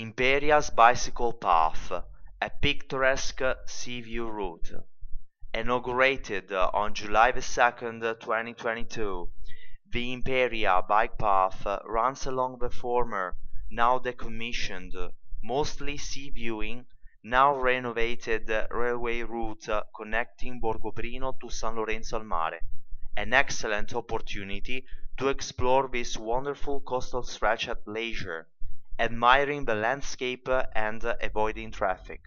Imperia's bicycle path, a picturesque sea view route. Inaugurated on July 2, 2022, the Imperia bike path runs along the former, now decommissioned, mostly sea viewing, now renovated railway route connecting Borgoprino to San Lorenzo al Mare, an excellent opportunity to explore this wonderful coastal stretch at leisure admiring the landscape and avoiding traffic.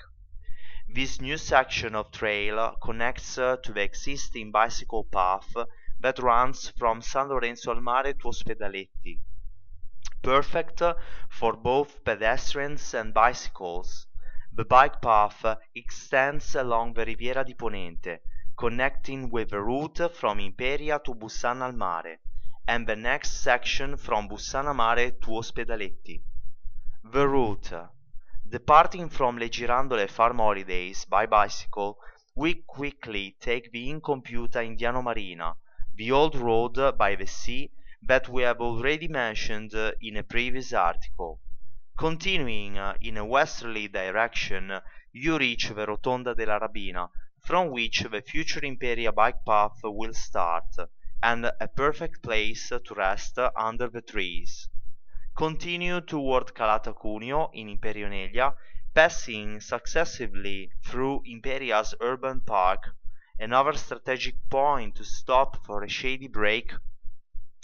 This new section of trail connects uh, to the existing bicycle path that runs from San Lorenzo al Mare to Ospedaletti. Perfect for both pedestrians and bicycles, the bike path extends along the Riviera di Ponente, connecting with the route from Imperia to Bussana al Mare, and the next section from Bussana Mare to Ospedaletti. The route. Departing from Le Girandole Farm Holidays by bicycle, we quickly take the incompiuta in Diano Marina, the old road by the sea that we have already mentioned in a previous article. Continuing in a westerly direction, you reach the Rotonda della Rabina, from which the future Imperia bike path will start, and a perfect place to rest under the trees. Continue toward Calata Cuneo in Imperia Oneglia, passing successively through Imperia's urban park, another strategic point to stop for a shady break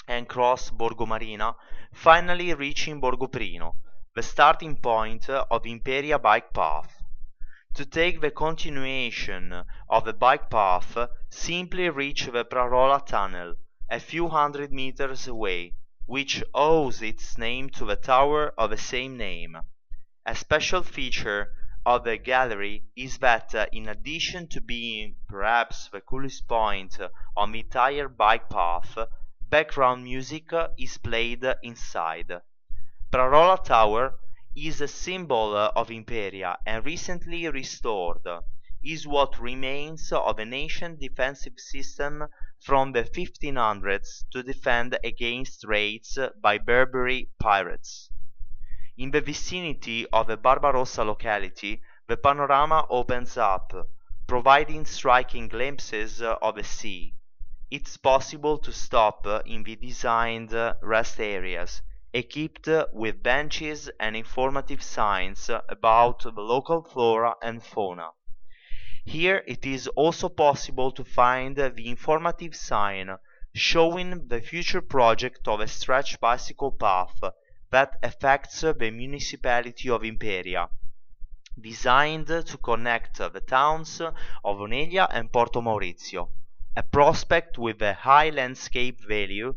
and cross Borgo Marina, finally reaching Borgoprino, the starting point of Imperia bike path. To take the continuation of the bike path, simply reach the Prarola tunnel, a few hundred meters away which owes its name to the tower of the same name. A special feature of the gallery is that uh, in addition to being perhaps the coolest point on the entire bike path, background music is played inside. Prarola Tower is a symbol of Imperia and recently restored is what remains of an ancient defensive system from the 1500s to defend against raids by Berberi pirates. In the vicinity of the Barbarossa locality, the panorama opens up, providing striking glimpses of the sea. It's possible to stop in the designed rest areas, equipped with benches and informative signs about the local flora and fauna. Here it is also possible to find the informative sign showing the future project of a stretch bicycle path that affects the municipality of Imperia, designed to connect the towns of Oneglia and Porto Maurizio, a prospect with a high landscape value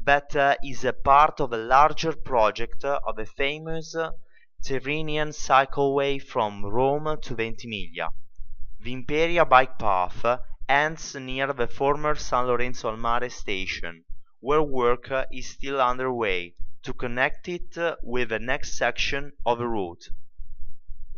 that uh, is a part of a larger project of a famous Tyrrhenian cycleway from Rome to Ventimiglia. The Imperia bike path ends near the former San Lorenzo al Mare station, where work is still underway to connect it with the next section of the route.